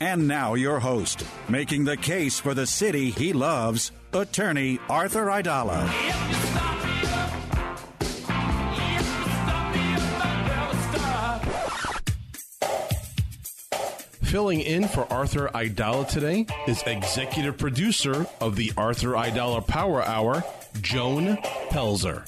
And now, your host, making the case for the city he loves, attorney Arthur Aidala. Filling in for Arthur Aidala today is executive producer of the Arthur Aidala Power Hour, Joan Pelzer.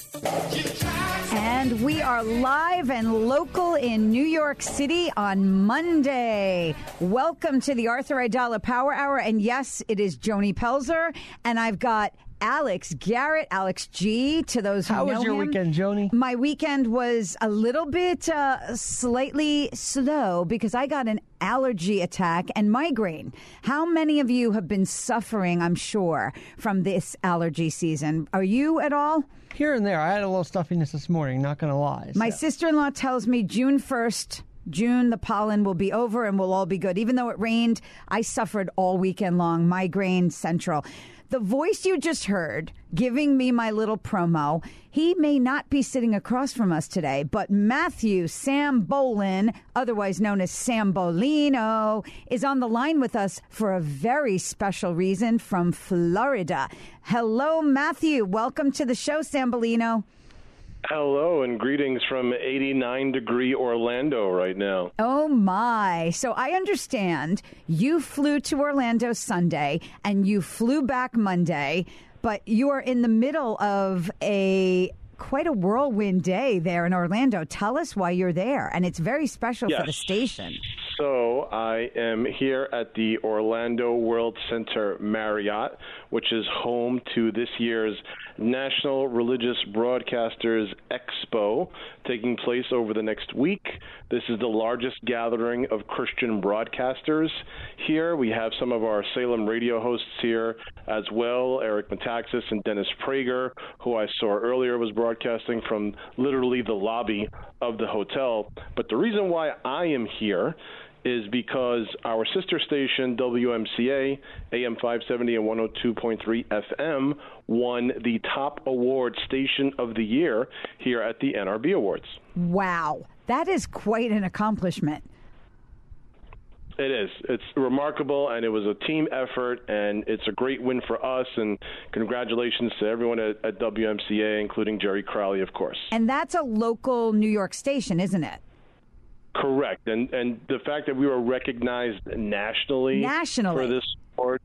And we are live and local in New York City on Monday. Welcome to the Arthur Aidala Power Hour. And yes, it is Joni Pelzer. And I've got Alex Garrett, Alex G. To those who How know was your him. weekend, Joni? My weekend was a little bit uh, slightly slow because I got an allergy attack and migraine. How many of you have been suffering, I'm sure, from this allergy season? Are you at all? Here and there. I had a little stuffiness this morning, not going to lie. My sister in law tells me June 1st, June, the pollen will be over and we'll all be good. Even though it rained, I suffered all weekend long, migraine central. The voice you just heard giving me my little promo, he may not be sitting across from us today, but Matthew Sam Bolin, otherwise known as Sam Bolino, is on the line with us for a very special reason from Florida. Hello, Matthew. Welcome to the show, Sam Bolino. Hello and greetings from 89 degree Orlando right now. Oh my. So I understand you flew to Orlando Sunday and you flew back Monday, but you are in the middle of a quite a whirlwind day there in Orlando. Tell us why you're there. And it's very special for the station. So I am here at the Orlando World Center Marriott, which is home to this year's National Religious Broadcasters Expo taking place over the next week. This is the largest gathering of Christian broadcasters here. We have some of our Salem radio hosts here as well, Eric Metaxas and Dennis Prager, who I saw earlier was broadcasting from literally the lobby of the hotel. But the reason why I am here is because our sister station WMCA AM 570 and 102.3 FM won the top award station of the year here at the NRB Awards. Wow. That is quite an accomplishment. It is. It's remarkable, and it was a team effort, and it's a great win for us. And congratulations to everyone at, at WMCA, including Jerry Crowley, of course. And that's a local New York station, isn't it? Correct, and and the fact that we were recognized nationally, Nationally. for this award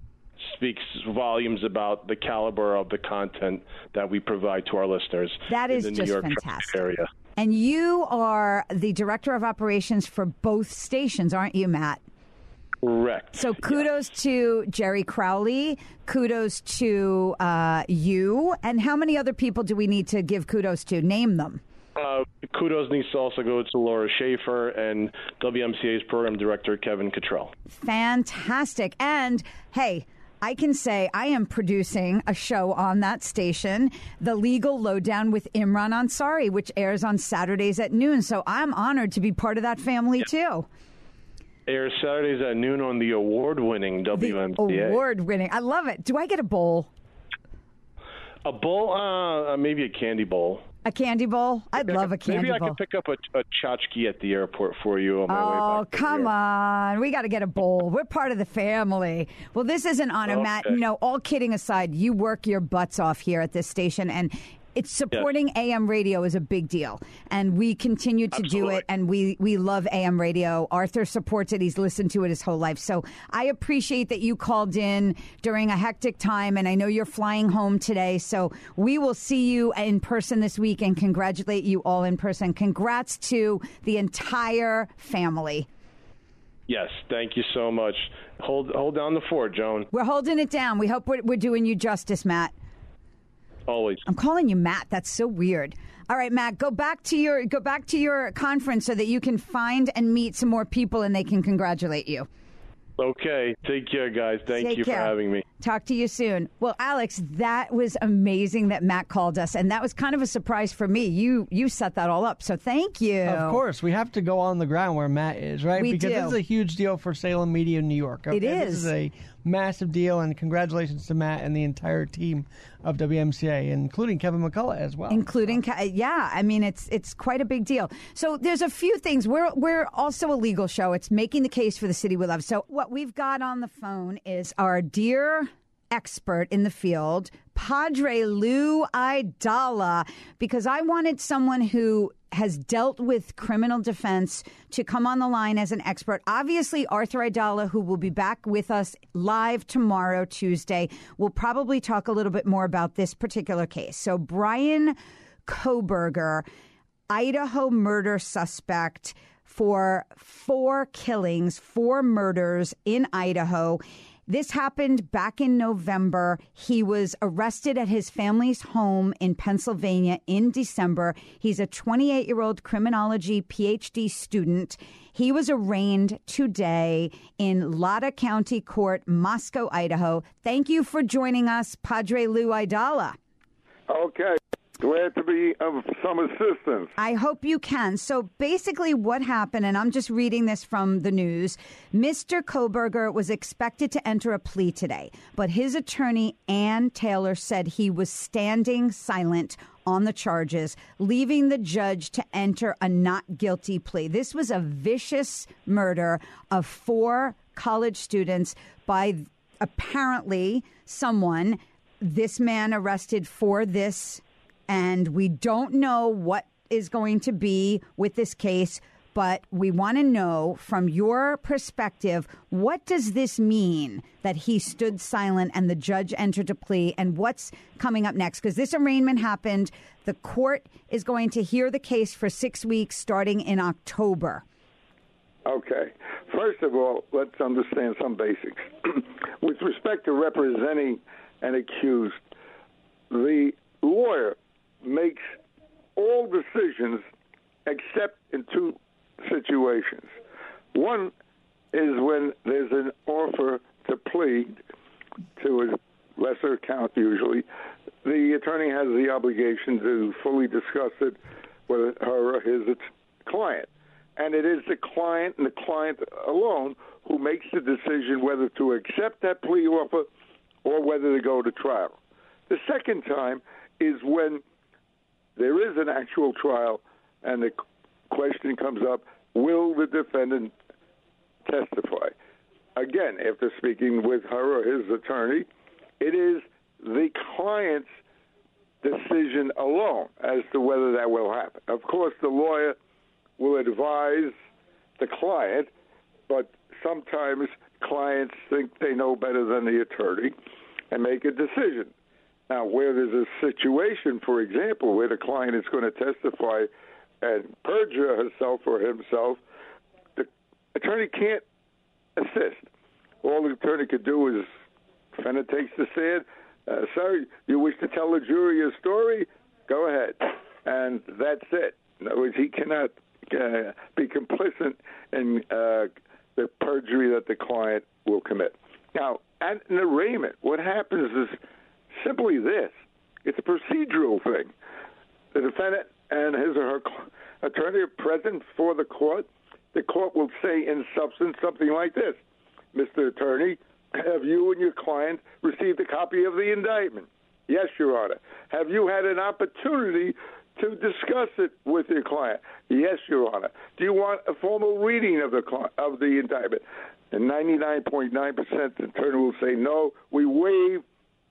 speaks volumes about the caliber of the content that we provide to our listeners. That is in the just New York fantastic. area. And you are the director of operations for both stations, aren't you, Matt? Correct. So kudos to Jerry Crowley. Kudos to uh, you. And how many other people do we need to give kudos to? Name them. Uh, kudos needs to also go to Laura Schaefer and WMCA's program director Kevin Cottrell. Fantastic. And hey, I can say I am producing a show on that station, The Legal Lowdown with Imran Ansari, which airs on Saturdays at noon. So I'm honored to be part of that family too. Airs Saturdays at noon on the award-winning The WMCA. award winning. I love it. Do I get a bowl? A bowl, uh, maybe a candy bowl. A candy bowl? I'd love a candy Maybe I bowl. could pick up a, a tchotchke at the airport for you on my way Oh, back. to come on. We got to get a bowl. We're part of the family. Well, this is an honor, Matt. Okay. You know, all kidding aside, you work your butts off here at this station. And it's supporting AM radio is a big deal, and we continue to Absolutely. do it. And we we love AM radio. Arthur supports it; he's listened to it his whole life. So I appreciate that you called in during a hectic time, and I know you're flying home today. So we will see you in person this week, and congratulate you all in person. Congrats to the entire family. Yes, thank you so much. Hold hold down the fort, Joan. We're holding it down. We hope we're, we're doing you justice, Matt. Always. I'm calling you Matt. That's so weird. All right, Matt, go back to your go back to your conference so that you can find and meet some more people and they can congratulate you. Okay. Take care, guys. Thank Take you care. for having me. Talk to you soon. Well, Alex, that was amazing that Matt called us, and that was kind of a surprise for me. You you set that all up, so thank you. Of course, we have to go on the ground where Matt is, right? We because do. this is a huge deal for Salem Media in New York. It okay? This is. is a massive deal, and congratulations to Matt and the entire team of WMCA, including Kevin McCullough as well. including yeah i mean it's it's quite a big deal. So there's a few things. We're we're also a legal show. It's making the case for the city we love. So what we've got on the phone is our dear expert in the field padre lou aidala because i wanted someone who has dealt with criminal defense to come on the line as an expert. Obviously, Arthur Aidala, who will be back with us live tomorrow, Tuesday, will probably talk a little bit more about this particular case. So, Bryan Kohberger, Idaho murder suspect for four killings, four murders in Idaho. This happened back in November. He was arrested at his family's home in Pennsylvania in December. He's a 28 year old criminology PhD student. He was arraigned today in Latah County Court, Moscow, Idaho. Thank you for joining us, Padre Lou Aidala. Okay. Glad to be of some assistance. I hope you can. So basically, what happened, and I'm just reading this from the news Mr. Kohberger was expected to enter a plea today, but his attorney, Anne Taylor, said he was standing silent on the charges, leaving the judge to enter a not guilty plea. This was a vicious murder of four college students by apparently someone. This man arrested for this and we don't know what is going to be with this case but we want to know from your perspective what does this mean that he stood silent and the judge entered a plea and what's coming up next because this arraignment happened the court is going to hear the case for 6 weeks starting in October Okay. First of all, let's understand some basics. With respect to representing an accused, the lawyer makes all decisions except in two situations. One is when there's an offer to plead to a lesser count, usually. The attorney has the obligation to fully discuss it with her or his client. And it is the client and the client alone who makes the decision whether to accept that plea offer or whether to go to trial. The second time is when there is an actual trial and the question comes up will the defendant testify? Again, after speaking with her or his attorney, it is the client's decision alone as to whether that will happen. Of course, the lawyer will advise the client, but sometimes clients think they know better than the attorney and make a decision. Now, where there's a situation, for example, where the client is going to testify and perjure herself or himself, the attorney can't assist. All the attorney could do is defendant takes the stand. Uh, sir, you wish to tell the jury your story? Go ahead, and that's it. In other words, he cannot uh, be complicit in uh, the perjury that the client will commit. Now, at an arraignment, what happens is simply this: it's a procedural thing. The defendant and his or her attorney are present for the court. The court will say, in substance, something like this: Mr. Attorney, have you and your client received a copy of the indictment? Yes, Your Honor. Have you had an opportunity to discuss it with your client? Yes, Your Honor. Do you want a formal reading of the of the indictment? And 99.9% the attorney will say no. We waive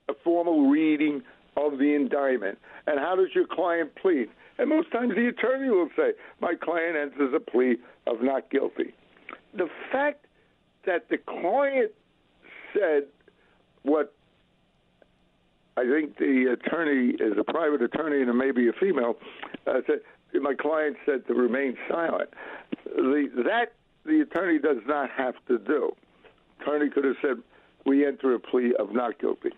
a formal reading of the indictment. And how does your client plead? And most times the attorney will say, My client enters a plea of not guilty. The fact that the client said what I think the attorney is a private attorney and maybe a female uh, said my client said to remain silent. The, that the attorney does not have to do. Attorney could have said we enter a plea of not guilty.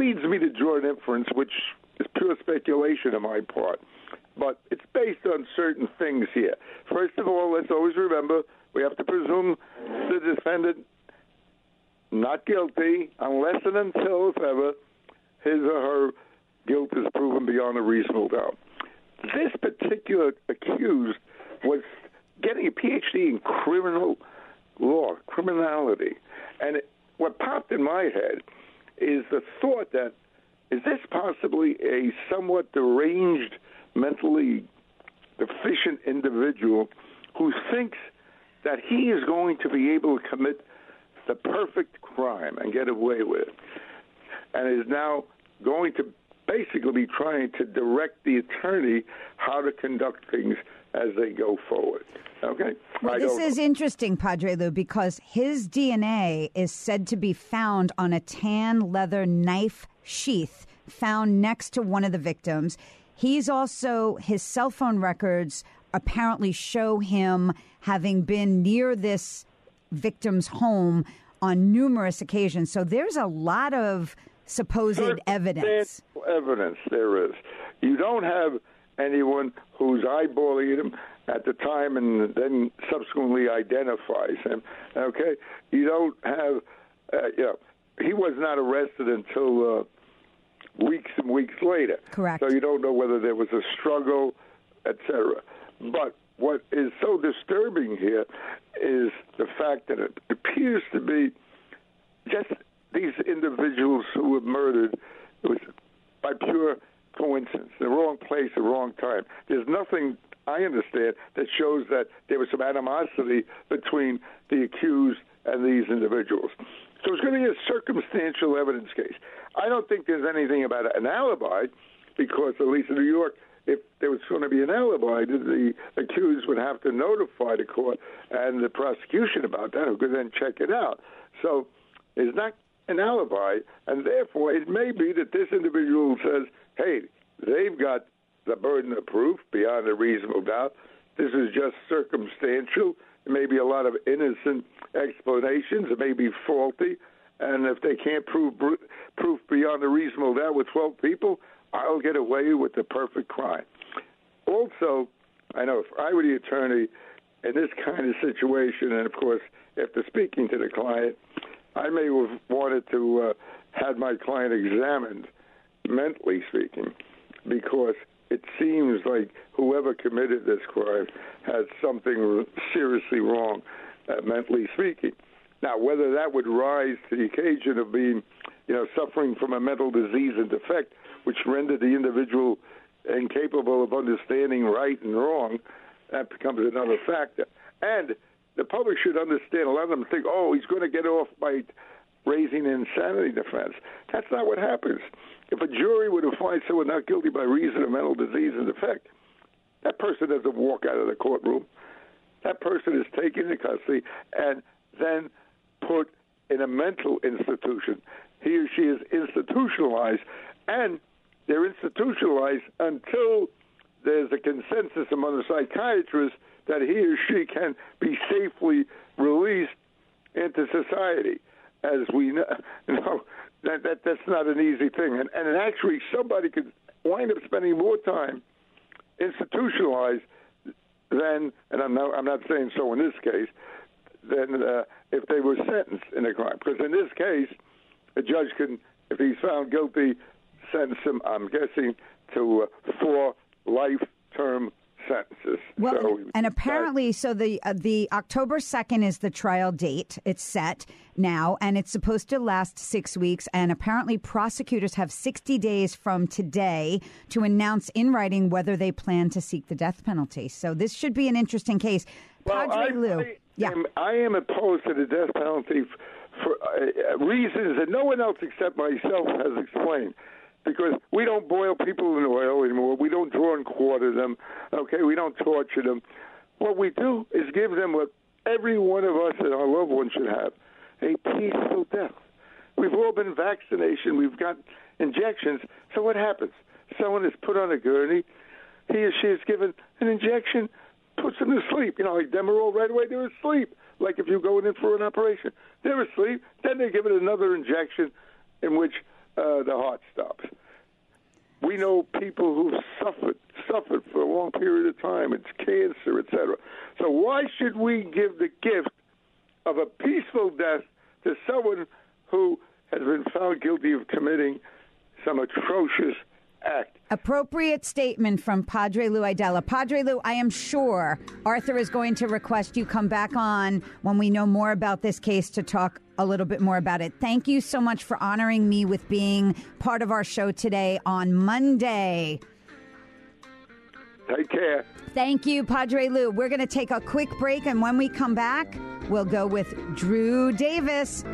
Leads me to draw an inference, which is pure speculation on my part, but it's based on certain things here. First of all, let's always remember we have to presume the defendant not guilty unless and until, if ever, his or her guilt is proven beyond a reasonable doubt. This particular accused was getting a PhD in criminal law, criminality. And it, what popped in my head is the thought that is this possibly a somewhat deranged, mentally deficient individual who thinks that he is going to be able to commit the perfect crime and get away with it, and is now going to basically be trying to direct the attorney how to conduct things as they go forward. Okay. Well, this is interesting, Padre Lou, because his DNA is said to be found on a tan leather knife sheath found next to one of the victims. He's also, his cell phone records apparently show him having been near this victim's home on numerous occasions. So there's a lot of supposed evidence. Evidence there is. You don't have anyone who's eyeballing him at the time and then subsequently identifies him. Okay, you don't have, uh, you know, he was not arrested until uh, weeks and weeks later. Correct. So you don't know whether there was a struggle, etc. But what is so disturbing here is the fact that it appears to be just these individuals who were murdered was by pure coincidence, the wrong place, the wrong time. There's nothing I understand that shows that there was some animosity between the accused and these individuals. So it's going to be a circumstantial evidence case. I don't think there's anything about an alibi because, at least in New York, if there was going to be an alibi, the accused would have to notify the court and the prosecution about that, who could then check it out. So it's not an alibi, and therefore it may be that this individual says, hey, they've got the burden of proof beyond a reasonable doubt. This is just circumstantial. There may be a lot of innocent explanations. It may be faulty. And if they can't prove proof beyond a reasonable doubt with 12 people, I'll get away with the perfect crime. Also, I know if I were the attorney in this kind of situation, and of course, after speaking to the client, I may have wanted to uh, had my client examined, mentally speaking, because it seems like whoever committed this crime had something seriously wrong, uh, mentally speaking. Now, whether that would rise to the occasion of being, you know, suffering from a mental disease and defect, which rendered the individual incapable of understanding right and wrong, that becomes another factor. And the public should understand. A lot of them think, oh, he's going to get off by raising an insanity defense. That's not what happens. If a jury were to find someone not guilty by reason of mental disease and defect, that person doesn't walk out of the courtroom. That person is taken into custody and then put in a mental institution. He or she is institutionalized, and they're institutionalized until there's a consensus among the psychiatrists that he or she can be safely released into society. As we know, know that, that that's not an easy thing, and and actually somebody could wind up spending more time institutionalized than, and I'm not I'm not saying so in this case, than uh, if they were sentenced in a crime. Because in this case, a judge can, if he's found guilty, sentence him. I'm guessing to uh, four life term sentences. Well, so, and apparently, so the uh, the October second is the trial date. It's set now, and it's supposed to last six weeks. And apparently, prosecutors have sixty days from today to announce in writing whether they plan to seek the death penalty. So this should be an interesting case. well, Padre I, Lou, I yeah, am, I am opposed to the death penalty for uh, reasons that no one else except myself has explained. Because we don't boil people in oil anymore. We don't draw and quarter them. Okay, we don't torture them. What we do is give them what every one of us and our loved ones should have a peaceful death. We've all been vaccinated. We've got injections. So what happens? Someone is put on a gurney. He or she is given an injection, puts them to sleep. You know, like Demerol right away, they're asleep. Like if you're going in for an operation, they're asleep. Then they give it another injection in which uh, the heart stops. We know people who've suffered suffered for a long period of time. It's cancer, etc. So why should we give the gift of a peaceful death to someone who has been found guilty of committing some atrocious act? Appropriate statement from Padre Lou Aidala. Padre Lou, I am sure Arthur is going to request you come back on when we know more about this case to talk a little bit more about it. Thank you so much for honoring me with being part of our show today on Monday. Take care. Thank you, Padre Lou. We're going to take a quick break, and when we come back, we'll go with Drew Davis.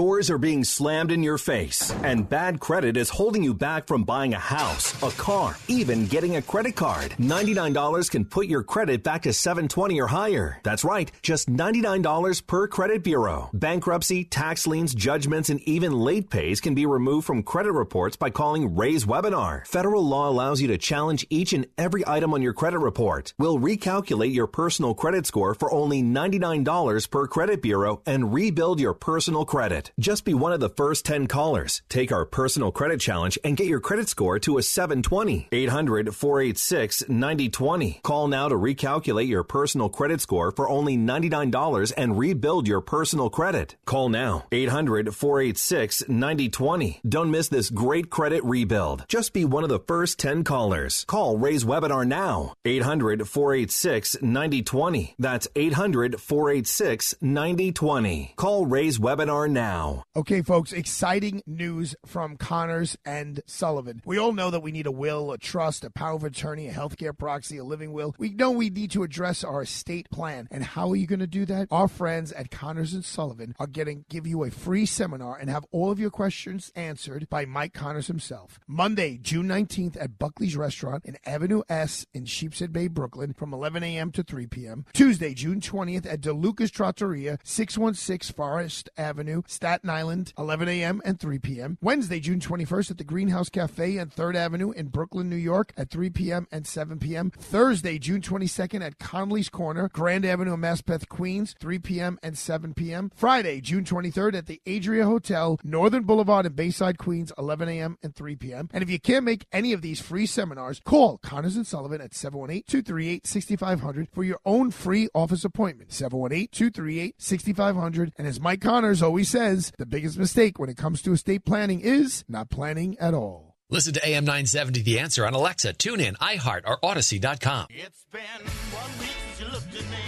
Doors are being slammed in your face, and bad credit is holding you back from buying a house, a car, even getting a credit card. $99 can put your credit back to 720 or higher. That's right, just $99 per credit bureau. Bankruptcy, tax liens, judgments, and even late pays can be removed from credit reports by calling Raise Webinar. Federal law allows you to challenge each and every item on your credit report. We'll recalculate your personal credit score for only $99 per credit bureau and rebuild your personal credit. Just be one of the first 10 callers. Take our personal credit challenge and get your credit score to a 720. 800 486 9020. Call now to recalculate your personal credit score for only $99 and rebuild your personal credit. Call now. 800 486 9020. Don't miss this great credit rebuild. Just be one of the first 10 callers. Call Raise Webinar now. 800 486 9020. That's 800 486 9020. Call Raise Webinar now. Okay, folks, exciting news from Connors and Sullivan. We all know that we need a will, a trust, a power of attorney, a healthcare proxy, a living will. We know we need to address our estate plan. And how are you going to do that? Our friends at Connors and Sullivan are getting give you a free seminar and have all of your questions answered by Mike Connors himself. Monday, June 19th at Buckley's Restaurant in Avenue S in Sheepshead Bay, Brooklyn from 11 a.m. to 3 p.m. Tuesday, June 20th at DeLuca's Trattoria, 616 Forest Avenue, Staten Island, 11 a.m. and 3 p.m. Wednesday, June 21st at the Greenhouse Cafe on 3rd Avenue in Brooklyn, New York at 3 p.m. and 7 p.m. Thursday, June 22nd at Conley's Corner, Grand Avenue in Maspeth, Queens, 3 p.m. and 7 p.m. Friday, June 23rd at the Adria Hotel, Northern Boulevard in Bayside, Queens, 11 a.m. and 3 p.m. And if you can't make any of these free seminars, call Connors and Sullivan at 718-238-6500 for your own free office appointment. 718-238-6500. And as Mike Connors always says, the biggest mistake when it comes to estate planning is not planning at all. Listen to AM 970 The Answer on Alexa, TuneIn, iHeart, or Odyssey.com. It's been one week since you looked at me.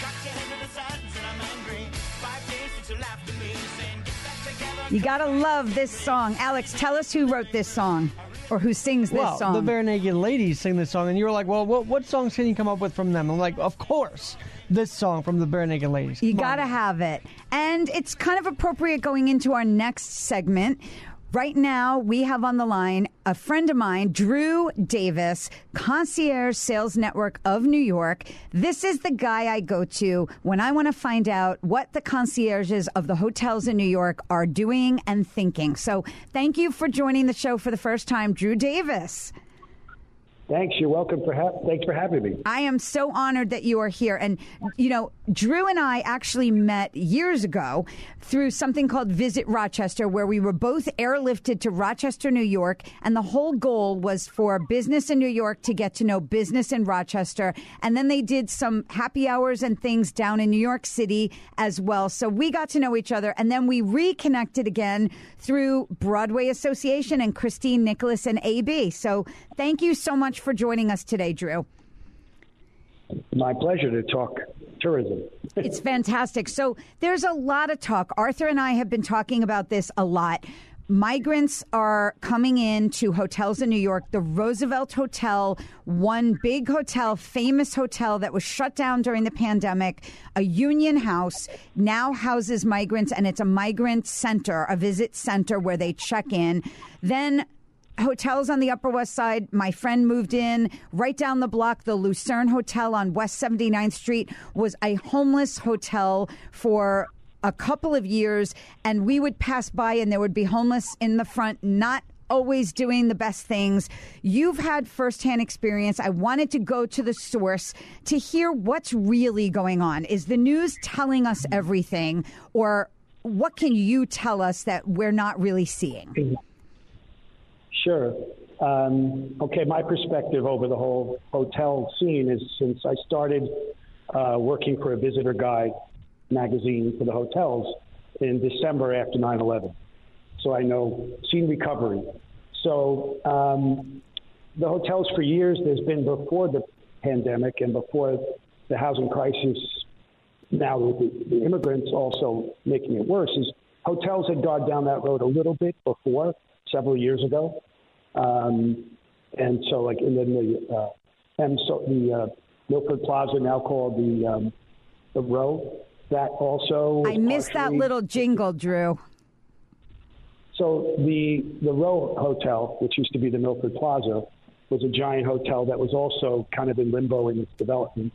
Got your head to the side and I'm angry. Five days since you laughed at me, saying get back together. You gotta love this song. Alex, tell us who wrote this song or who sings this well, song. the Bare Naked Ladies sing this song, and you were like, "Well, what, what songs can you come up with from them?" I'm like, "Of course, this song from the Barenaked Ladies." You Come got to have it. And it's kind of appropriate going into our next segment. Right now, we have on the line a friend of mine, Drew Davis, Concierge Sales Network of New York. This is the guy I go to when I want to find out what the concierges of the hotels in New York are doing and thinking. So, thank you for joining the show for the first time, Drew Davis. Thanks. You're welcome for ha- thanks for having me. I am so honored that you are here. And, you know, Drew and I actually met years ago through something called Visit Rochester, where we were both airlifted to Rochester, New York. And the whole goal was for business in New York to get to know business in Rochester. And then they did some happy hours and things down in New York City as well. So we got to know each other. And then we reconnected again through Broadway Association and Christine Nicholas and AB. So thank you so much for joining us today, Drew. My pleasure to talk tourism. it's fantastic. So there's a lot of talk. Arthur and I have been talking about this a lot. migrants are coming in to hotels in New York. The Roosevelt Hotel, one big hotel, famous hotel that was shut down during the pandemic, a union house, now houses migrants, and it's a migrant center, a visit center where they check in. Then hotels on the Upper West Side. My friend moved in right down the block. The Lucerne Hotel on West 79th Street was a homeless hotel for a couple of years, and we would pass by and there would be homeless in the front, not always doing the best things. You've had firsthand experience. I wanted to go to the source to hear what's really going on. Is the news telling us everything, or what can you tell us that we're not really seeing? Mm-hmm. Sure. Um, okay, my perspective over the whole hotel scene is since I started uh, working for a visitor guide magazine for the hotels in December after 9 11. So I know scene recovery. So um, the hotels for years, there's been before the pandemic and before the housing crisis, now with the, the immigrants also making it worse, is hotels had gone down that road a little bit before, several years ago. Um, and so, like, and then the uh, M, so the uh, Milford Plaza, now called the um, the Row, that also. I missed that little jingle, Drew. So the the Row Hotel, which used to be the Milford Plaza, was a giant hotel that was also kind of in limbo in its development,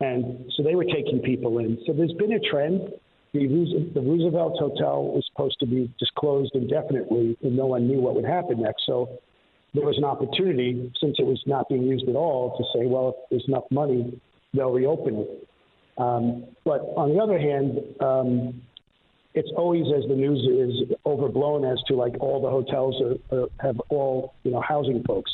and so they were taking people in. So there's been a trend. The, the Roosevelt Hotel was supposed to be just closed indefinitely, and no one knew what would happen next. So there was an opportunity, since it was not being used at all, to say, well, if there's enough money, they'll reopen it. Um, but on the other hand, um, it's always as the news is overblown as to like all the hotels are, are, have all you know housing folks.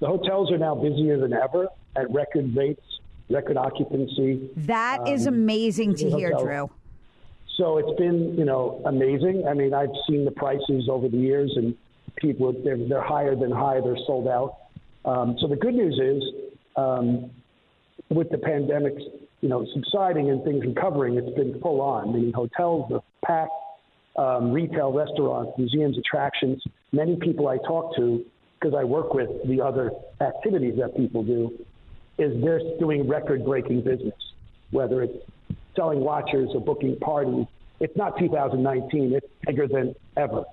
The hotels are now busier than ever at record rates, record occupancy. That is Um, amazing to hear, hotel- Drew. So it's been you know amazing. I mean, I've seen the prices over the years, and people they're, they're higher than high. They're sold out. Um, so the good news is, um, with the pandemic, you know, subsiding and things recovering, it's been full on. Meaning hotels are packed, um, retail, restaurants, museums, attractions. Many people I talk to, because I work with the other activities that people do, is they're doing record-breaking business. Whether it's selling watches or booking parties, it's not 2019. It's bigger than ever.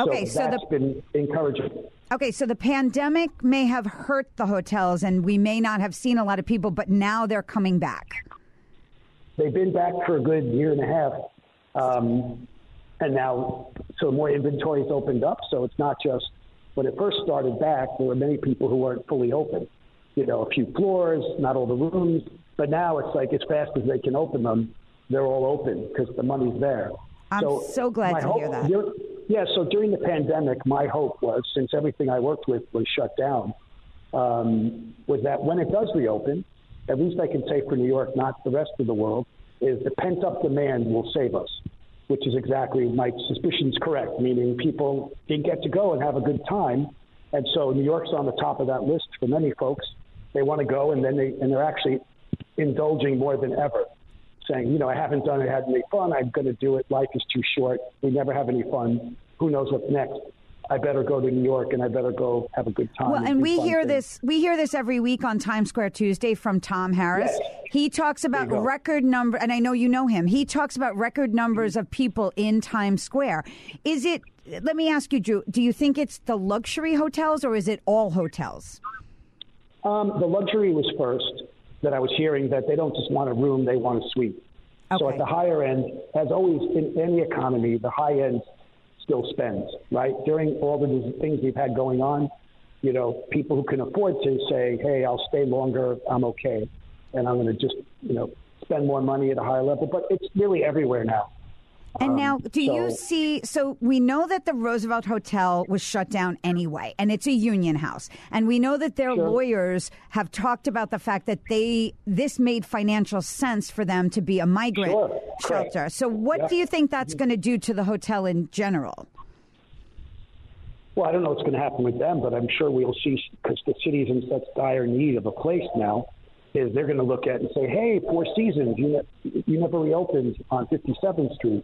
Okay, so that's been encouraging. Okay, so the pandemic may have hurt the hotels and we may not have seen a lot of people, but now they're coming back. They've been back for a good year and a half. Um, and now, so more inventory inventories opened up. So it's not just when it first started back, there were many people who weren't fully open. You know, a few floors, not all the rooms. But now it's like as fast as they can open them, they're all open because the money's there. I'm so glad to hope- hear that. Yeah, so during the pandemic, my hope was, since everything I worked with was shut down, um, was that when it does reopen, at least I can say for New York, not the rest of the world, is the pent up demand will save us, which is exactly my suspicion's correct, meaning people did get to go and have a good time. And so New York's on the top of that list for many folks. They want to go and then they, and they're actually indulging more than ever, saying, you know, I haven't done it, had any fun. I'm going to do it. Life is too short. We never have any fun. Who knows what's next? I better go to New York and I better go have a good time. Well, do and we hear things. this we hear this every week on Times Square Tuesday from Tom Harris. He talks about There you go. record number and I know you know him. He talks about record numbers of people in Times Square. Is it let me ask you, Drew, do you think it's the luxury hotels or is it all hotels? Um, the luxury was first that I was hearing that they don't just want a room, they want a suite. So at the higher end, as always in any economy, the high end still spends, right? During all the things we've had going on, you know, people who can afford to say, hey, I'll stay longer, I'm okay. And I'm going to just, you know, spend more money at a higher level. But it's really everywhere now. And Um, now, do you see? So we know that the Roosevelt Hotel was shut down anyway, and it's a union house. And we know that their lawyers have talked about the fact that they this made financial sense for them to be a migrant Sure, shelter. So, what Yeah. do you think that's going to do to the hotel in general? Well, I don't know what's going to happen with them, but I'm sure we'll see because the city's in such dire need of a place now. Is they're going to look at and say, "Hey, Four Seasons, you ne- you never reopened on 57th Street.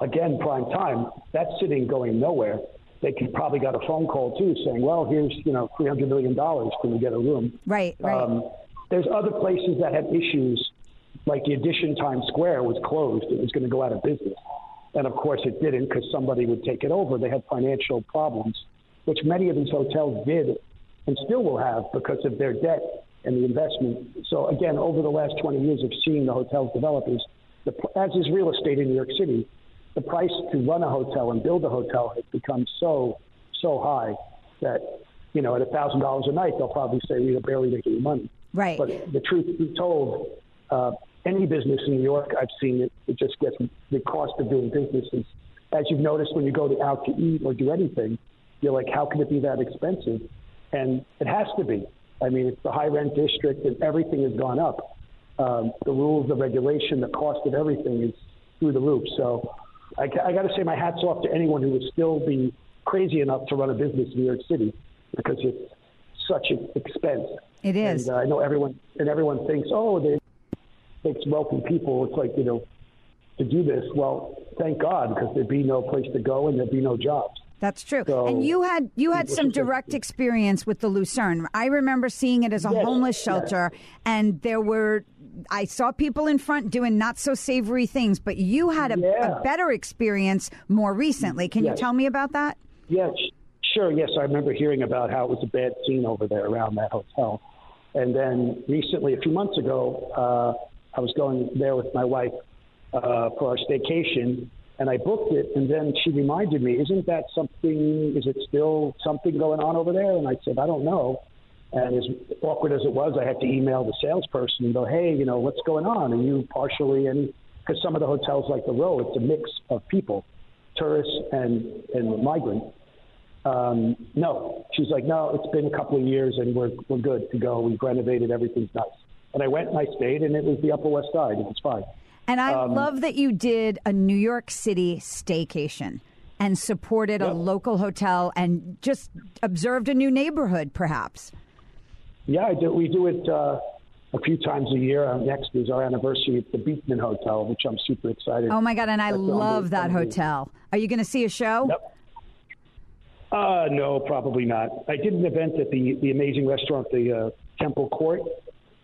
Again, prime time, that's sitting going nowhere. They could probably got a phone call too saying, well, here's, you know, $300 million. Can we get a room? Right, right. Um, there's other places that had issues, like the Edition Times Square was closed. It was going to go out of business. And of course, it didn't because somebody would take it over. They had financial problems, which many of these hotels did and still will have because of their debt and the investment. So, again, over the last 20 years of seeing the hotels developers, the, as is real estate in New York City, the price to run a hotel and build a hotel has become so, so high that, you know, at a $1,000 a night, they'll probably say we are barely making money. Right. But the truth be told, uh, any business in New York, I've seen it, it just gets the cost of doing business is, as you've noticed when you go to, out to eat or do anything, you're like, how can it be that expensive? And it has to be. I mean, it's the high rent district and everything has gone up. Um, the rules, the regulation, the cost of everything is through the roof. So I, I got to say my hat's off to anyone who would still be crazy enough to run a business in New York City because it's such an expense. It is. And uh, I know everyone, and everyone thinks, oh, they, it's wealthy people. It's like, you know, to do this. Well, thank God because there'd be no place to go and there'd be no jobs. That's true. So, and you had you had some direct experience with the Lucerne. I remember seeing it as a Yes, homeless yes. shelter, and there were I saw people in front doing not so savory things. But you had a, Yeah. a better experience more recently. Can you tell me about that? Yeah, sh- sure. Yes, I remember hearing about how it was a bad scene over there around that hotel. And then recently, a few months ago, uh, I was going there with my wife uh, for our staycation, and I booked it. And then she reminded me, "Isn't that something? Is it still something going on over there?" And I said, "I don't know." And as awkward as it was, I had to email the salesperson and go, "Hey, you know, what's going on? Are you partially and because some of the hotels like the Row, it's a mix of people, tourists and and migrants." Um, no, she's like, no, it's been a couple of years and we're we're good to go. We've renovated, everything's nice. And I went and I stayed, and it was the Upper West Side. It was fine. And I Um, love that you did a New York City staycation and supported a local hotel and just observed a new neighborhood, perhaps. Yeah, I do. We do it uh, a few times a year. Uh, next is our anniversary at the Beekman Hotel, which I'm super excited. Oh my God! And I That's love that hotel. Are you going to see a show? Uh, no, probably not. I did an event at the the amazing restaurant, the uh, Temple Court,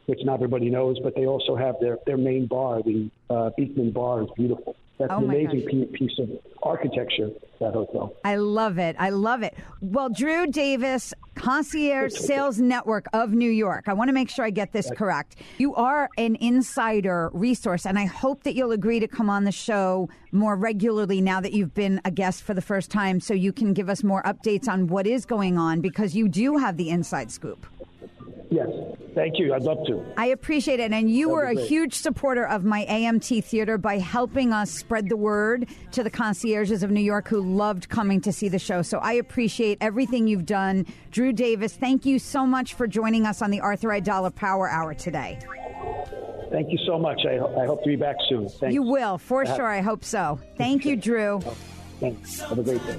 which not everybody knows, but they also have their their main bar. The uh, Beekman Bar is beautiful. That's Oh an amazing gosh. piece of architecture. That hotel. I love it. I love it. Well, Drew Davis, Concierge Sales Network of New York. I want to make sure I get this correct. You are an insider resource, and I hope that you'll agree to come on the show more regularly now that you've been a guest for the first time so you can give us more updates on what is going on because you do have the inside scoop. Yes, thank you. I'd love to. I appreciate it. And you That'd were a great. huge supporter of my AMT theater by helping us spread the word to the concierges of New York who loved coming to see the show. So I appreciate everything you've done. Drew Davis, thank you so much for joining us on the Arthur Aidala Power Hour today. Thank you so much. I, I hope to be back soon. Thanks. You will, for Uh, sure. I hope so. Thank you, Drew. Thanks. Have a great day.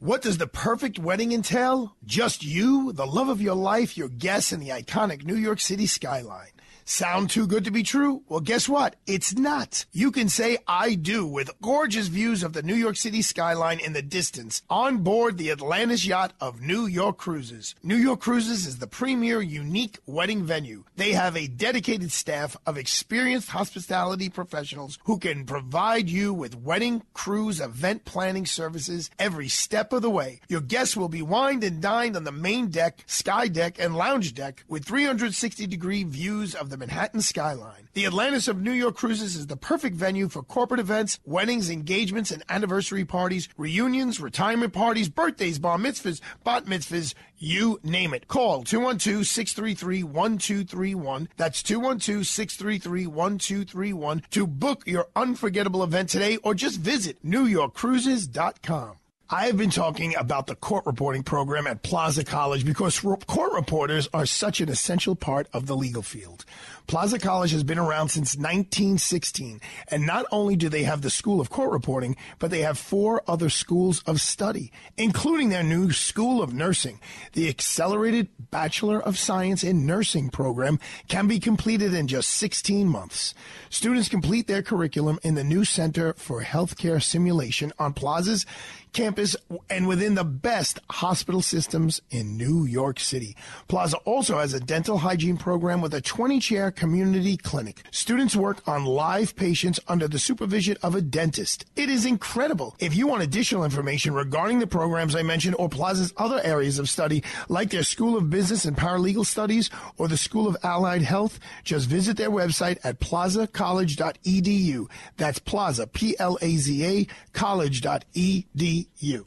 What does the perfect wedding entail? Just you, the love of your life, your guests, and the iconic New York City skyline. Sound too good to be true? Well, guess what? It's not. You can say I do with gorgeous views of the New York City skyline in the distance on board the Atlantis yacht of New York Cruises. New York Cruises is the premier unique wedding venue. They have a dedicated staff of experienced hospitality professionals who can provide you with wedding, cruise, event planning services every step of the way. Your guests will be wined and dined on the main deck, sky deck, and lounge deck with 360 degree views of the Manhattan skyline. The Atlantis of New York Cruises is the perfect venue for corporate events, weddings, engagements, and anniversary parties, reunions, retirement parties, birthdays, bar mitzvahs, bat mitzvahs, you name it. Call 212 633 1231. That's 212 633 1231 to book your unforgettable event today or just visit NewYorkCruises.com. I have been talking about the court reporting program at Plaza College because court reporters are such an essential part of the legal field. Plaza College has been around since 1916, and not only do they have the School of Court Reporting, but they have four other schools of study, including their new School of Nursing. The Accelerated Bachelor of Science in Nursing program can be completed in just 16 months. Students complete their curriculum in the new Center for Healthcare Simulation on Plaza's campus and within the best hospital systems in New York City. Plaza also has a dental hygiene program with a 20 chair community clinic. Students work on live patients under the supervision of a dentist. It is incredible. If you want additional information regarding the programs I mentioned or Plaza's other areas of study, like their School of Business and Paralegal Studies or the School of Allied Health, just visit their website at plazacollege.edu. That's Plaza, P L A Z A, college.edu you.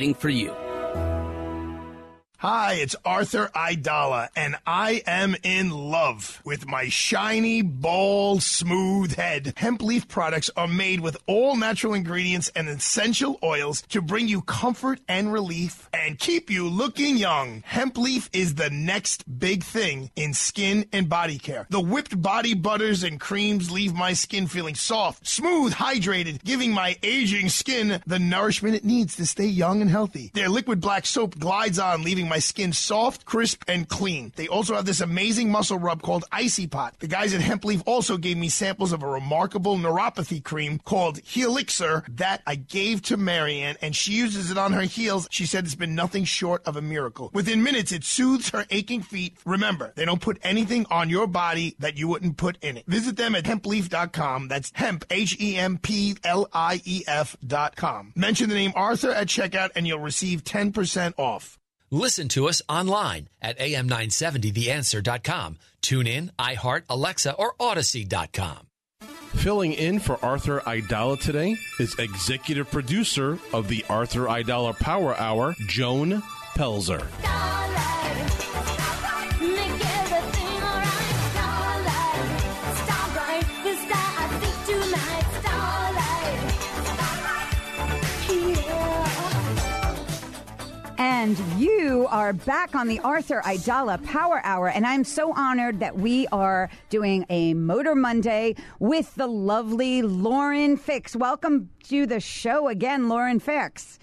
for you. Hi, it's Arthur Aidala, and I am in love with my shiny, bald, smooth head. Hemp leaf products are made with all natural ingredients and essential oils to bring you comfort and relief and keep you looking young. Hemp leaf is the next big thing in skin and body care. The whipped body butters and creams leave my skin feeling soft, smooth, hydrated, giving my aging skin the nourishment it needs to stay young and healthy. Their liquid black soap glides on, leaving my skin soft, crisp, and clean. They also have this amazing muscle rub called Icy Pot. The guys at Hemp Leaf also gave me samples of a remarkable neuropathy cream called Helixer that I gave to Marianne, and she uses it on her heels. She said it's been nothing short of a miracle. Within minutes, it soothes her aching feet. Remember, they don't put anything on your body that you wouldn't put in it. Visit them at hempleaf.com. That's hemp, H E M P L I E F.com. Mention the name Arthur at checkout, and you'll receive 10% off. Listen to us online at am970theanswer.com. Tune in, iHeart, Alexa, or Odyssey.com. Filling in for Arthur Aidala today is executive producer of the Arthur Aidala Power Hour, Joan Pelzer. And you are back on the Arthur Aidala Power Hour. And I'm so honored that we are doing a Motor Monday with the lovely Lauren Fix. Welcome to the show again, Lauren Fix.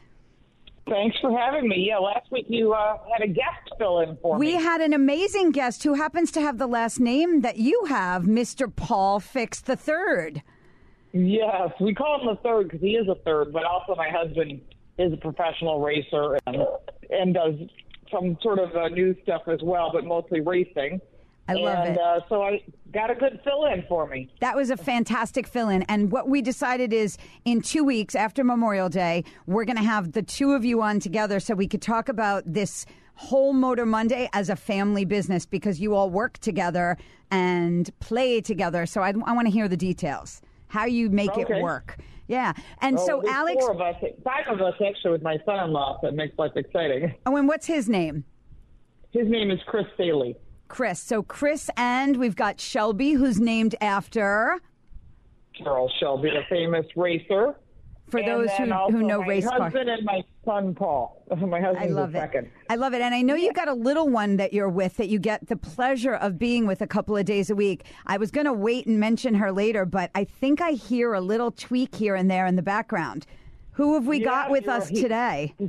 Thanks for having me. Yeah, last week you uh, had a guest fill in for We me. We had an amazing guest who happens to have the last name that you have, Mr. Paul Fix the Third. Yes, we call him the third because he is a third, but also my husband is a professional racer and, and does some sort of uh, news stuff as well, but mostly racing. I love and, it. Uh, so I got a good fill in for me. That was a fantastic fill in. And what we decided is in two weeks after Memorial Day, we're going to have the two of you on together so we could talk about this whole Motor Monday as a family business because you all work together and play together. So I, I want to hear the details, how you make Okay. it work. Yeah. And Well, so, Alex, four of us, five of us actually with my son-in-law. so That makes life exciting. oh, and what's his name? His name is Chris Staley. Chris. So, Chris, and we've got Shelby, who's named after. Carroll Shelby, the famous racer. For And those who- who know my race car. husband and my son Paul. My husband's I love it. second. I love it. And I know you've got a little one that you're with that you get the pleasure of being with a couple of days a week. I was going to wait and mention her later, but I think I hear a little tweak here and there in the background. Who have we got with us right. today?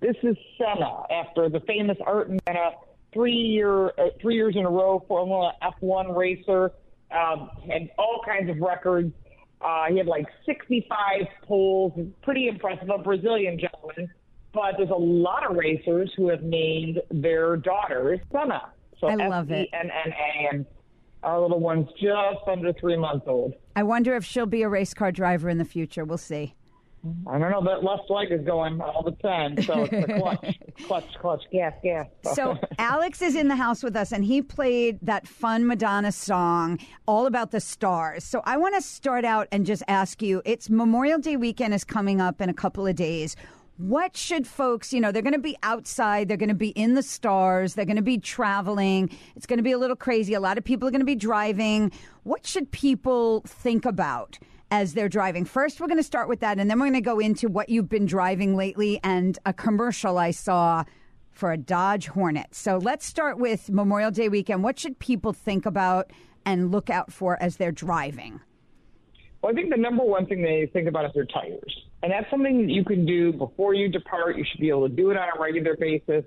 This is Senna after the famous Ayrton Senna, three year uh, three years in a row Formula F1 racer, um, had all kinds of records. Uh, he had like 65 poles, pretty impressive. A Brazilian gentleman, but there's a lot of racers who have named their daughters Senna. So I love it. S-E-N-N-A, and our little one's just under three months old. I wonder if she'll be a race car driver in the future. We'll see. I don't know. That left leg is going all the time, so it's the clutch, clutch, clutch, gas, gas. So Alex is in the house with us, and he played that fun Madonna song all about the stars. So I want to start out and just ask you: It's Memorial Day weekend is coming up in a couple of days. What should folks, you know, they're going to be outside, they're going to be in the stars, they're going to be traveling. It's going to be a little crazy. A lot of people are going to be driving. What should people think about? As they're driving. First, we're going to start with that, and then we're going to go into what you've been driving lately and a commercial I saw for a Dodge Hornet. So let's start with Memorial Day weekend. What should people think about and look out for as they're driving? Well, I think the number one thing they think about is their tires. And that's something that you can do before you depart. You should be able to do it on a regular basis.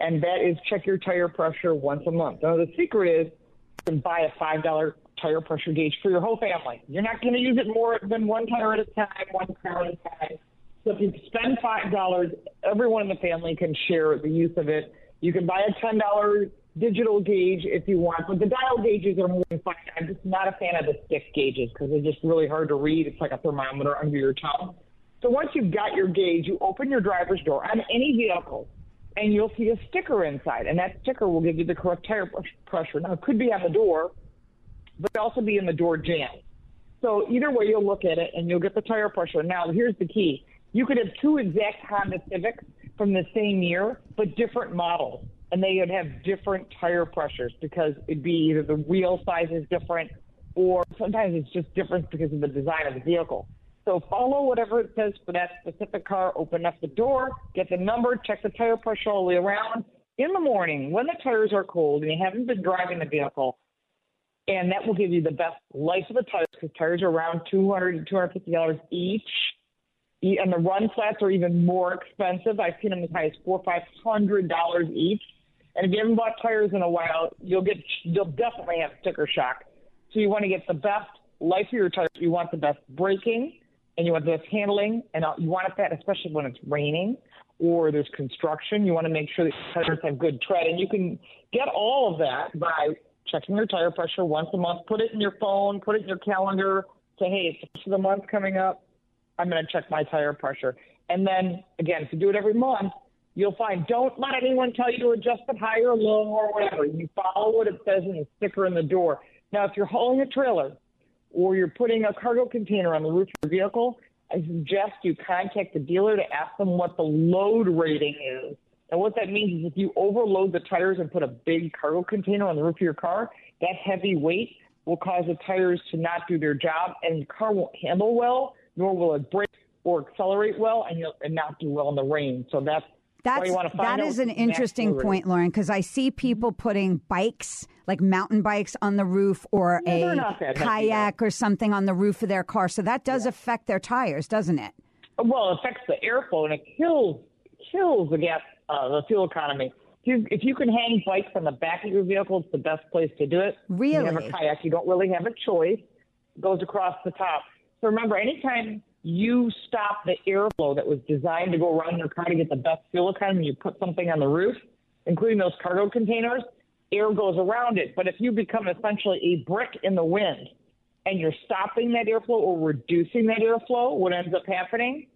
And that is check your tire pressure once a month. Now, the secret is you can buy a $5 tire pressure gauge for your whole family. You're not going to use it more than one tire at a time, one car at a time. So if you spend $5, everyone in the family can share the use of it. You can buy a $10 digital gauge if you want, but the dial gauges are more fine. I'm just not a fan of the stick gauges because they're just really hard to read. It's like a thermometer under your tongue. So once you've got your gauge, you open your driver's door on any vehicle, and you'll see a sticker inside, and that sticker will give you the correct tire pressure. Now, it could be on the door, but also be in the door jam. So either way, you'll look at it and you'll get the tire pressure. Now, here's the key: you could have two exact Honda Civics from the same year, but different models, and they would have different tire pressures because it'd be either the wheel size is different, or sometimes it's just different because of the design of the vehicle. So follow whatever it says for that specific car. Open up the door, get the number, check the tire pressure all the way around. In the morning, when the tires are cold and you haven't been driving the vehicle, and that will give you the best life of the tires because tires are around 200 to 250 dollars each. And the run flats are even more expensive. I've seen them as high as four, five hundred dollars each. And if you haven't bought tires in a while, you'll get you'll definitely have sticker shock. So you want to get the best life of your tires. You want the best braking, and you want the best handling, and you want that especially when it's raining or there's construction. You want to make sure that tires have good tread, and you can get all of that by checking your tire pressure once a month. Put it in your phone, put it in your calendar. Say, hey, it's the month coming up. I'm going to check my tire pressure. And then again, if you do it every month, you'll find don't let anyone tell you to adjust it higher or low or whatever. You follow what it says in the sticker in the door. Now, if you're hauling a trailer or you're putting a cargo container on the roof of your vehicle, I suggest you contact the dealer to ask them what the load rating is. And what that means is if you overload the tires and put a big cargo container on the roof of your car, that heavy weight will cause the tires to not do their job and the car won't handle well, nor will it brake or accelerate well and you'll and not do well in the rain. So that's That's you want to find that out an interesting point, Lauren, because I see people putting bikes, like mountain bikes, on the roof or Yeah, a not that heavy, kayak or something on the roof of their car. So that does affect their tires, doesn't it? Well, it affects the airflow and it kills kills the gas uh, the fuel economy. If you, if you can hang bikes on the back of your vehicle, it's the best place to do it. Really? If you have a kayak, you don't really have a choice. It goes across the top. So remember, anytime you stop the airflow that was designed to go around your car to get the best fuel economy, you put something on the roof, including those cargo containers, air goes around it. But if you become essentially a brick in the wind and you're stopping that airflow or reducing that airflow, what ends up happening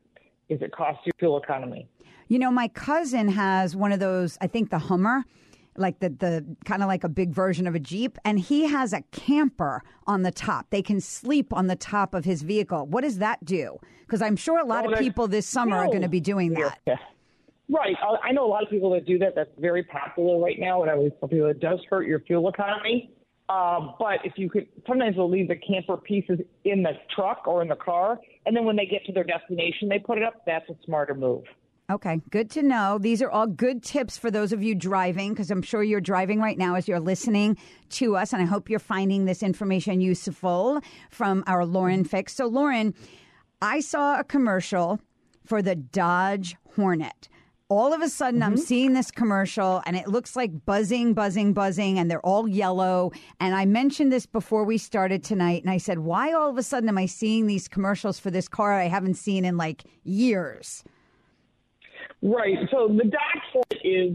is it costs you fuel economy. You know, my cousin has one of those, I think the Hummer, like the, the kind of like a big version of a Jeep, and he has a camper on the top. They can sleep on the top of his vehicle. What does that do? Because I'm sure a lot Well, of people this summer are going to be doing that. Yeah. Right. I I know a lot of people that do that. That's very popular right now. And I always tell people it does hurt your fuel economy. Um, but if you could, sometimes they'll leave the camper pieces in the truck or in the car. And then when they get to their destination, they put it up. That's a smarter move. Okay, good to know. These are all good tips for those of you driving, because I'm sure you're driving right now as you're listening to us, and I hope you're finding this information useful from our Lauren Fix. So, Lauren, I saw a commercial for the Dodge Hornet. All of a sudden, I'm mm-hmm. seeing this commercial and it looks like buzzing, buzzing, buzzing, and they're all yellow. And I mentioned this before we started tonight. And I said, Why all of a sudden am I seeing these commercials for this car I haven't seen in like years? Right. So the Dodge Ford is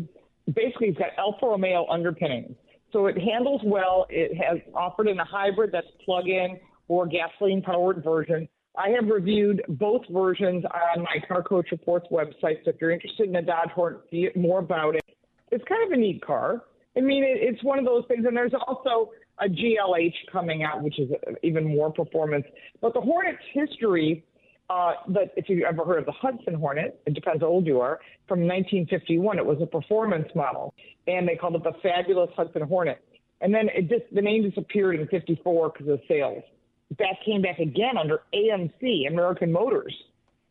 basically it's got Alfa Romeo underpinnings. So it handles well. It has offered in a hybrid that's plug-in or gasoline-powered version. I have reviewed both versions on my Car Coach Reports website. So if you're interested in the Dodge Hornet, see more about it. It's kind of a neat car. I mean, it, it's one of those things. And there's also a GLH coming out, which is even more performance. But the Hornet's history uh, but if you've ever heard of the Hudson Hornet, it depends how old you are, from 1951, it was a performance model, and they called it the fabulous Hudson Hornet. And then it just, the name disappeared in 54 because of sales. That came back again under AMC, American Motors.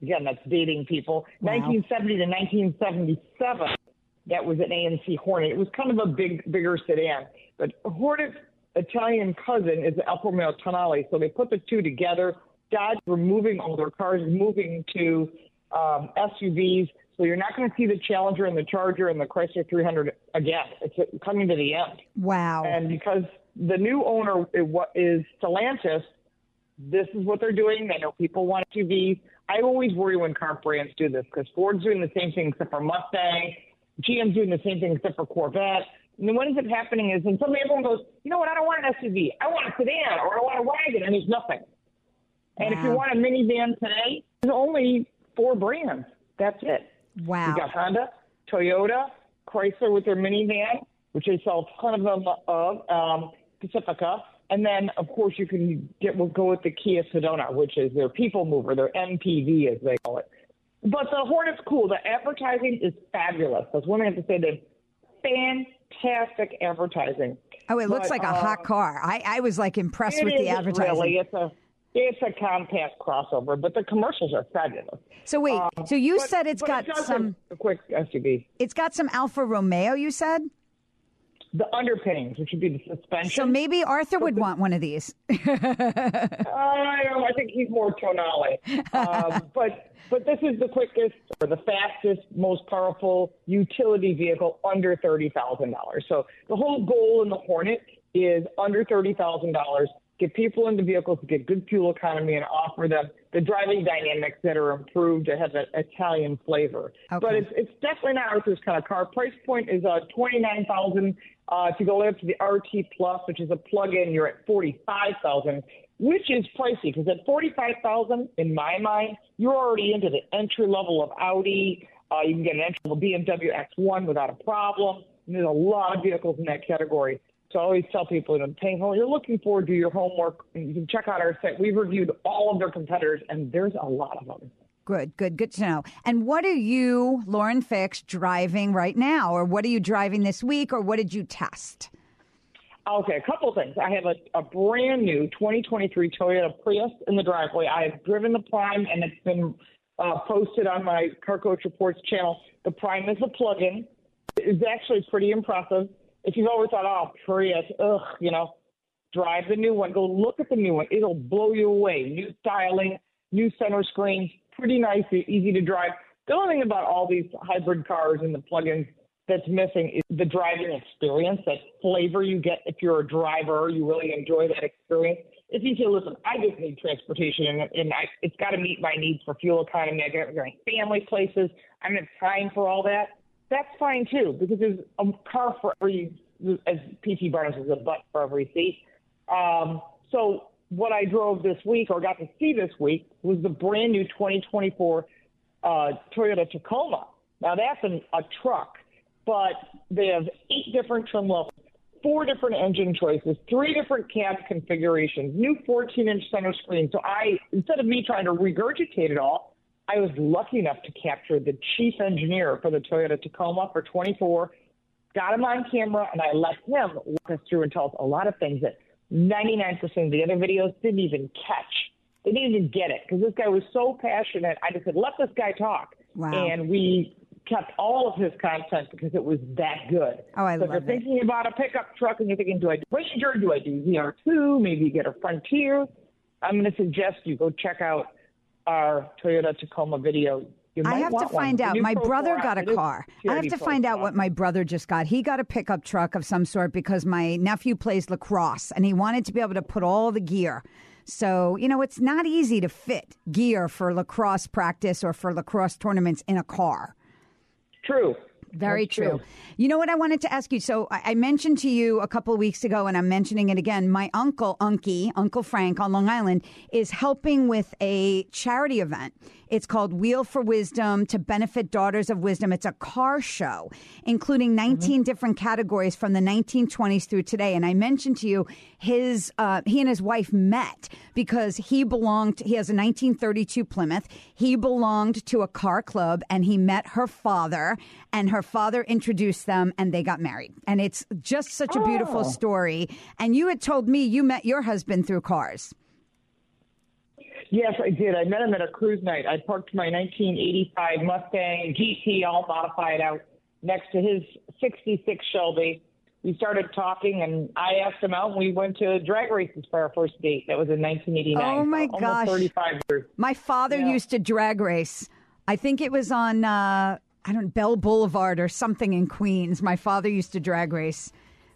Again, that's dating people. Wow. 1970 to 1977, that was an AMC Hornet. It was kind of a big, bigger sedan. But Hornet's Italian cousin is the Alfa Romeo Tonale, so they put the two together. Dodge removing their cars, moving to um, SUVs. So you're not going to see the Challenger and the Charger and the Chrysler 300 again. It's coming to the end. Wow. And because the new owner is Stellantis, this is what they're doing. They know people want SUVs. I always worry when car brands do this because Ford's doing the same thing except for Mustang. GM's doing the same thing except for Corvette. And then what ends up happening is, and suddenly everyone goes, you know what? I don't want an SUV. I want a sedan or I want a wagon, and there's nothing. And if you want a minivan today, there's only four brands. That's it. Wow. You got Honda, Toyota, Chrysler with their minivan, which they sell a ton of them of, um, Pacifica. And then, of course, you can get we'll go with the Kia Sedona, which is their people mover, their MPV, as they call it. But the Hornet's cool. The advertising is fabulous. Thing I have to say. They fantastic advertising. Oh, it looks like a uh, hot car. I, I was like impressed it with the advertising. Really, it's a it's a compact crossover, but the commercials are fabulous. So wait, Um, so you but- said it's got it some. a quick SUV. It's got some Alfa Romeo. You said. The underpinnings, which would be the suspension. So maybe Arthur would want one of these. I don't know. I think he's more tonale. Um, but but this is the quickest or the fastest, most powerful utility vehicle under thirty thousand dollars. So the whole goal in the Hornet is under thirty thousand dollars. Get people into vehicles, to get good fuel economy, and offer them the driving dynamics that are improved to have an Italian flavor. But it's it's definitely not Arthur's kind of car. Price point is uh, twenty nine thousand. Uh, if you go up to the RT Plus, which is a plug-in, you're at forty five thousand, which is pricey because at forty five thousand, in my mind, you're already into the entry level of Audi. Uh, you can get an entry level BMW X1 without a problem. And there's a lot of vehicles in that category. So I always tell people, you know, paying home, you're looking forward to your homework. You can check out our site. We've reviewed all of their competitors, and there's a lot of them. Good, good, good to know. And what are you, Lauren Fix, driving right now, or what are you driving this week, or what did you test? Okay, a couple of things. I have a, a brand new 2023 Toyota Prius in the driveway. I have driven the Prime, and it's been uh, posted on my Car Coach Reports channel. The Prime is a plug-in. It's actually pretty impressive. If you've ever thought, oh, Prius, ugh, you know, drive the new one. Go look at the new one. It'll blow you away. New styling, new center screen, pretty nice, easy to drive. The only thing about all these hybrid cars and the plug-ins that's missing is the driving experience, that flavor you get if you're a driver. You really enjoy that experience. If you say, listen, I just need transportation and, and I, it's got to meet my needs for fuel economy. I got to family places. I don't have time for all that. That's fine too, because there's a car for every, as PT Barnum says, a butt for every seat. Um, so what I drove this week or got to see this week was the brand new 2024 uh, Toyota Tacoma. Now that's an, a truck, but they have eight different trim levels, four different engine choices, three different cab configurations, new 14-inch center screen. So I, instead of me trying to regurgitate it all, I was lucky enough to capture the chief engineer for the Toyota Tacoma for 24, got him on camera, and I let him walk us through and tell us a lot of things that 99% of the other videos didn't even catch. They didn't even get it because this guy was so passionate. I just said, let this guy talk. Wow. And we kept all of his content because it was that good. Oh, I love it. so if you're thinking about a pickup truck and you're thinking, do I do Ranger? Do I do ZR2? Maybe you get a Frontier. I'm going to suggest you go check out our Toyota Tacoma video. You I have to one. find The out. My brother got a car. I have to find out what my brother just got. He got a pickup truck of some sort because my nephew plays lacrosse and he wanted to be able to put all the gear. So, you know, it's not easy to fit gear for lacrosse practice or for lacrosse tournaments in a car. True. Very true. true. You know what I wanted to ask you? So I, I mentioned to you a couple of weeks ago, and I'm mentioning it again. My uncle, Unky, Uncle Frank on Long Island, is helping with a charity event. It's called Wheel for Wisdom to benefit Daughters of Wisdom. It's a car show, including 19 different categories from the 1920s through today. And I mentioned to you, his uh, he and his wife met because he belonged. He has a 1932 Plymouth. He belonged to a car club, and he met her father, and her father introduced them, and they got married. And it's just such a beautiful Oh. story. And you had told me you met your husband through cars. Yes, I did. I met him at a cruise night. I parked my 1985 Mustang GT, all modified, out next to his 66 Shelby. We started talking, and I asked him out, and we went to drag races for our first date. That was in 1989. Oh my so gosh! 35 years. My father Yeah. used to drag race. I think it was on uh, I don't Bell Boulevard or something in Queens. My father used to drag race.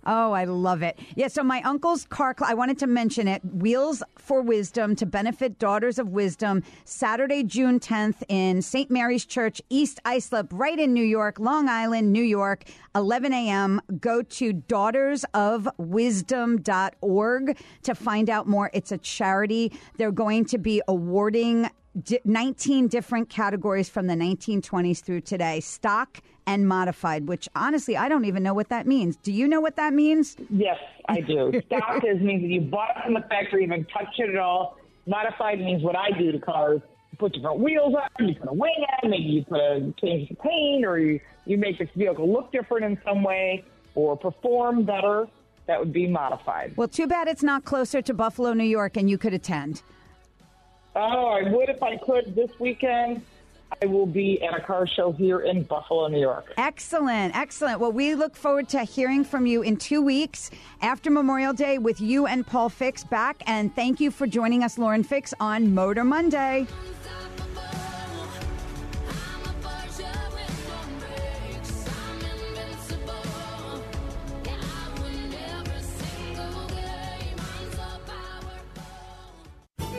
Oh, I love it. Yeah, so my uncle's car club, I wanted to mention it. Wheels for Wisdom to benefit Daughters of Wisdom, Saturday, June 10th in St. Mary's Church, East Islip, right in New York, Long Island, New York, 11 a.m. Go to daughtersofwisdom.org to find out more. It's a charity. They're going to be awarding di- 19 different categories from the 1920s through today, stock and modified, which honestly, I don't even know what that means. Do you know what that means? Yes, I do. Stock is means that you bought it from the factory, you haven't touched it at all. Modified means what I do to cars. You put different wheels on, you put a wing on, maybe you put a change the paint, or you, you make this vehicle look different in some way or perform better. That would be modified. Well, too bad it's not closer to Buffalo, New York, and you could attend. Oh, I would if I could this weekend. I will be at a car show here in Buffalo, New York. Excellent, excellent. Well, we look forward to hearing from you in two weeks after Memorial Day with you and Paul Fix back. And thank you for joining us, Lauren Fix, on Motor Monday.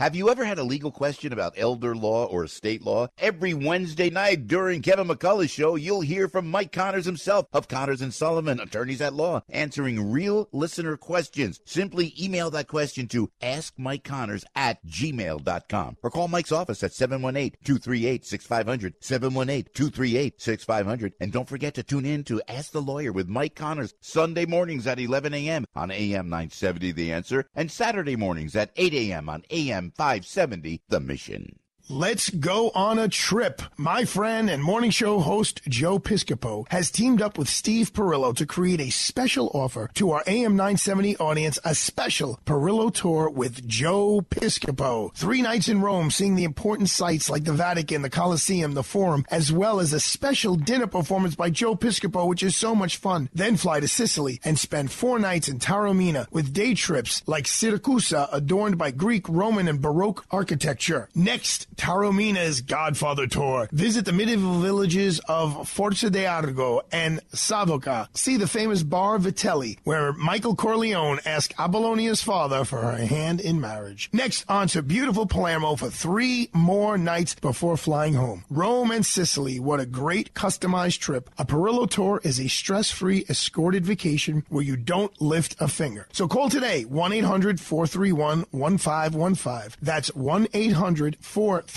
Have you ever had a legal question about elder law or estate law? Every Wednesday night during Kevin McCullough's show, you'll hear from Mike Connors himself of Connors and Sullivan, attorneys at law, answering real listener questions. Simply email that question to askmikeconnors at gmail.com or call Mike's office at 718-238-6500, 718-238-6500. And don't forget to tune in to Ask the Lawyer with Mike Connors Sunday mornings at 11 a.m. on AM 970 The Answer and Saturday mornings at 8 a.m. on AM 570 The Mission. Let's go on a trip. My friend and morning show host Joe Piscopo has teamed up with Steve Perillo to create a special offer to our AM 970 audience, a special Perillo tour with Joe Piscopo. Three nights in Rome, seeing the important sites like the Vatican, the Colosseum, the Forum, as well as a special dinner performance by Joe Piscopo, which is so much fun. Then fly to Sicily and spend four nights in Taormina with day trips like Siracusa, adorned by Greek, Roman, and Baroque architecture. Next, Taormina's Godfather Tour. Visit the medieval villages of Forza d'Agrò and Savoca. See the famous bar Vitelli, where Michael Corleone asked Apollonia's father for her hand in marriage. Next, on to beautiful Palermo for three more nights before flying home. Rome and Sicily, what a great customized trip. A Perillo tour is a stress-free escorted vacation where you don't lift a finger. So call today, 1-800-431-1515. That's 1-800-431-1515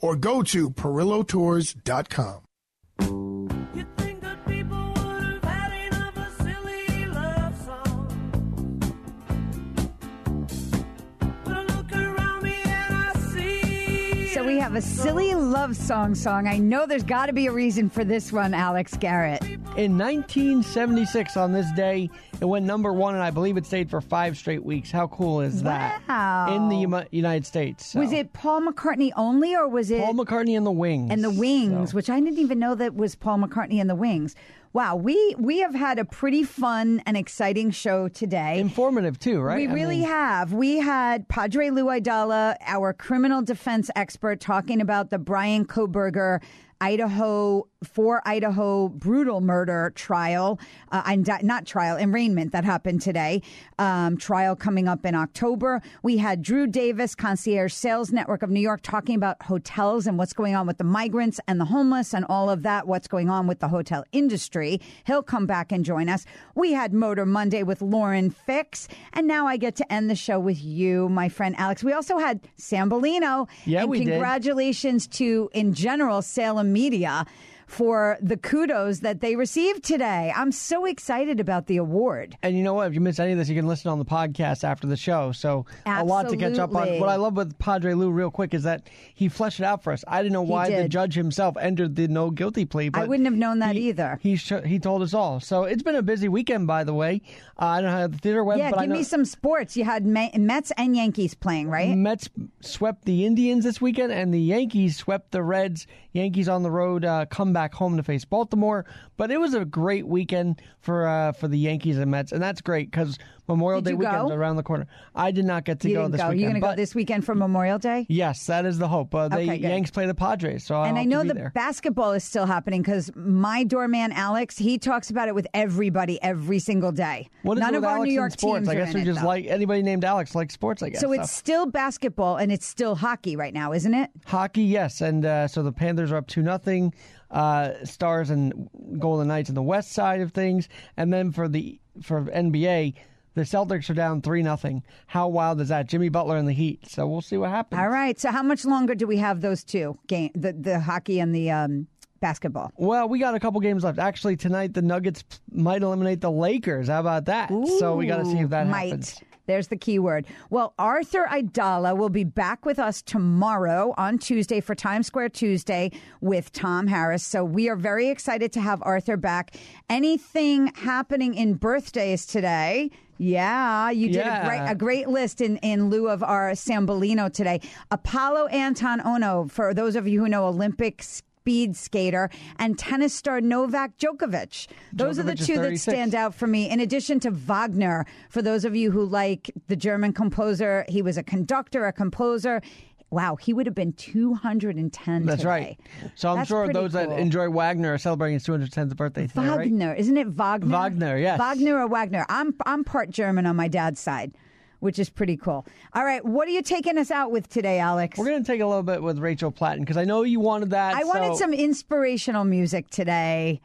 or go to perillotours.com. have a silly love song song. I know there's got to be a reason for this one, Alex Garrett. In 1976, on this day, it went number one, and I believe it stayed for five straight weeks. How cool is that? Wow. In the United States. So. Was it Paul McCartney only, or was it Paul McCartney and the Wings? and the Wings, which I didn't even know that was Paul McCartney and the Wings. Wow, we we have had a pretty fun and exciting show today. Informative too, right? We I really mean- have. We had Padre Lou Aidala, our criminal defense expert, talking about the Bryan Kohberger Idaho for Idaho brutal murder trial, uh, and not trial, arraignment that happened today. Um, trial coming up in October. We had Drew Davis, Concierge Sales Network of New York, talking about hotels and what's going on with the migrants and the homeless and all of that. What's going on with the hotel industry? He'll come back and join us. We had Motor Monday with Lauren Fix, and now I get to end the show with you, my friend Alex. We also had Sam Bellino. Yeah, and we did. congratulations to, in general, Salem Media for the kudos that they received today. I'm so excited about the award. And you know what? If you miss any of this, you can listen on the podcast after the show. So a lot to catch up on. What I love with Padre Lou, real quick, is that he fleshed it out for us. I didn't know He why the judge himself entered the no guilty plea. But I wouldn't have known that either. He sh- he told us all. So it's been a busy weekend, by the way. Uh, I don't know how the theater went, yeah, but I give me some sports. You had Me- Mets and Yankees playing, right? Mets swept the Indians this weekend, and the Yankees swept the Reds. Yankees on the road, uh, come back home to face Baltimore. But it was a great weekend for uh, for the Yankees and Mets, and that's great because Memorial Did Day you weekend's around the corner. I did not get to you go this go. weekend. You're going to go this weekend for Memorial Day? Yes, that is the hope. Uh, they Okay. Yanks play the Padres, so I'll and I know the there. basketball is still happening because my doorman Alex he talks about it with everybody every single day. What is None it of our Alex New York sports? teams I guess we it, just though. like anybody named Alex likes sports. I guess So it's still basketball and it's still hockey right now, isn't it? Hockey, yes, and uh, so the Panthers are up two nothing. Uh, Stars and Golden Knights on the west side of things, and then for the for NBA, the Celtics are down three nothing. How wild is that? Jimmy Butler and the Heat. So we'll see what happens. All right. So how much longer do we have those two game the the hockey and the um, basketball? Well, we got a couple games left. Actually, tonight the Nuggets might eliminate the Lakers. How about that? so we got to see if that might. happens. There's the key word. Well, Arthur Aidala will be back with us tomorrow on Tuesday for Times Square Tuesday with Tom Harris. So we are very excited to have Arthur back. Anything happening in birthdays today? Yeah, you did a great a great list in, in lieu of our Sambolino today. Apolo Anton Ohno, for those of you who know Olympic speed skater, and tennis star Novak Djokovic. Those are the two that stand out for me. In addition to Wagner, for those of you who like the German composer, he was a conductor, a composer. Wow, he would have been 210 That's today. right. So I'm That's sure those that enjoy Wagner are celebrating his 210th birthday today, right? Wagner, isn't it Wagner? Wagner, yes. Wagner or Wagner. I'm I'm part German on my dad's side, which is pretty cool. All right, what are you taking us out with today, Alex? We're going to take a little bit with Rachel Platten because I know you wanted that. I wanted some inspirational music today.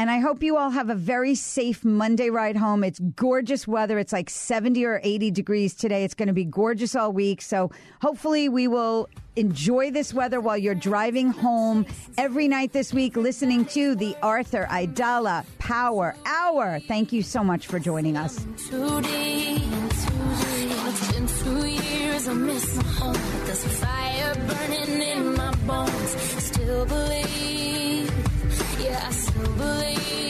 And I hope you all have a very safe Monday ride home. It's gorgeous weather. It's like 70 or 80 degrees today. It's going to be gorgeous all week. So hopefully we will enjoy this weather while you're driving home every night this week, listening to the Arthur Aidala Power Hour. Thank you so much for joining us. Years, I miss my home. There's a fire burning in my bones. Still believe, yeah, I still believe.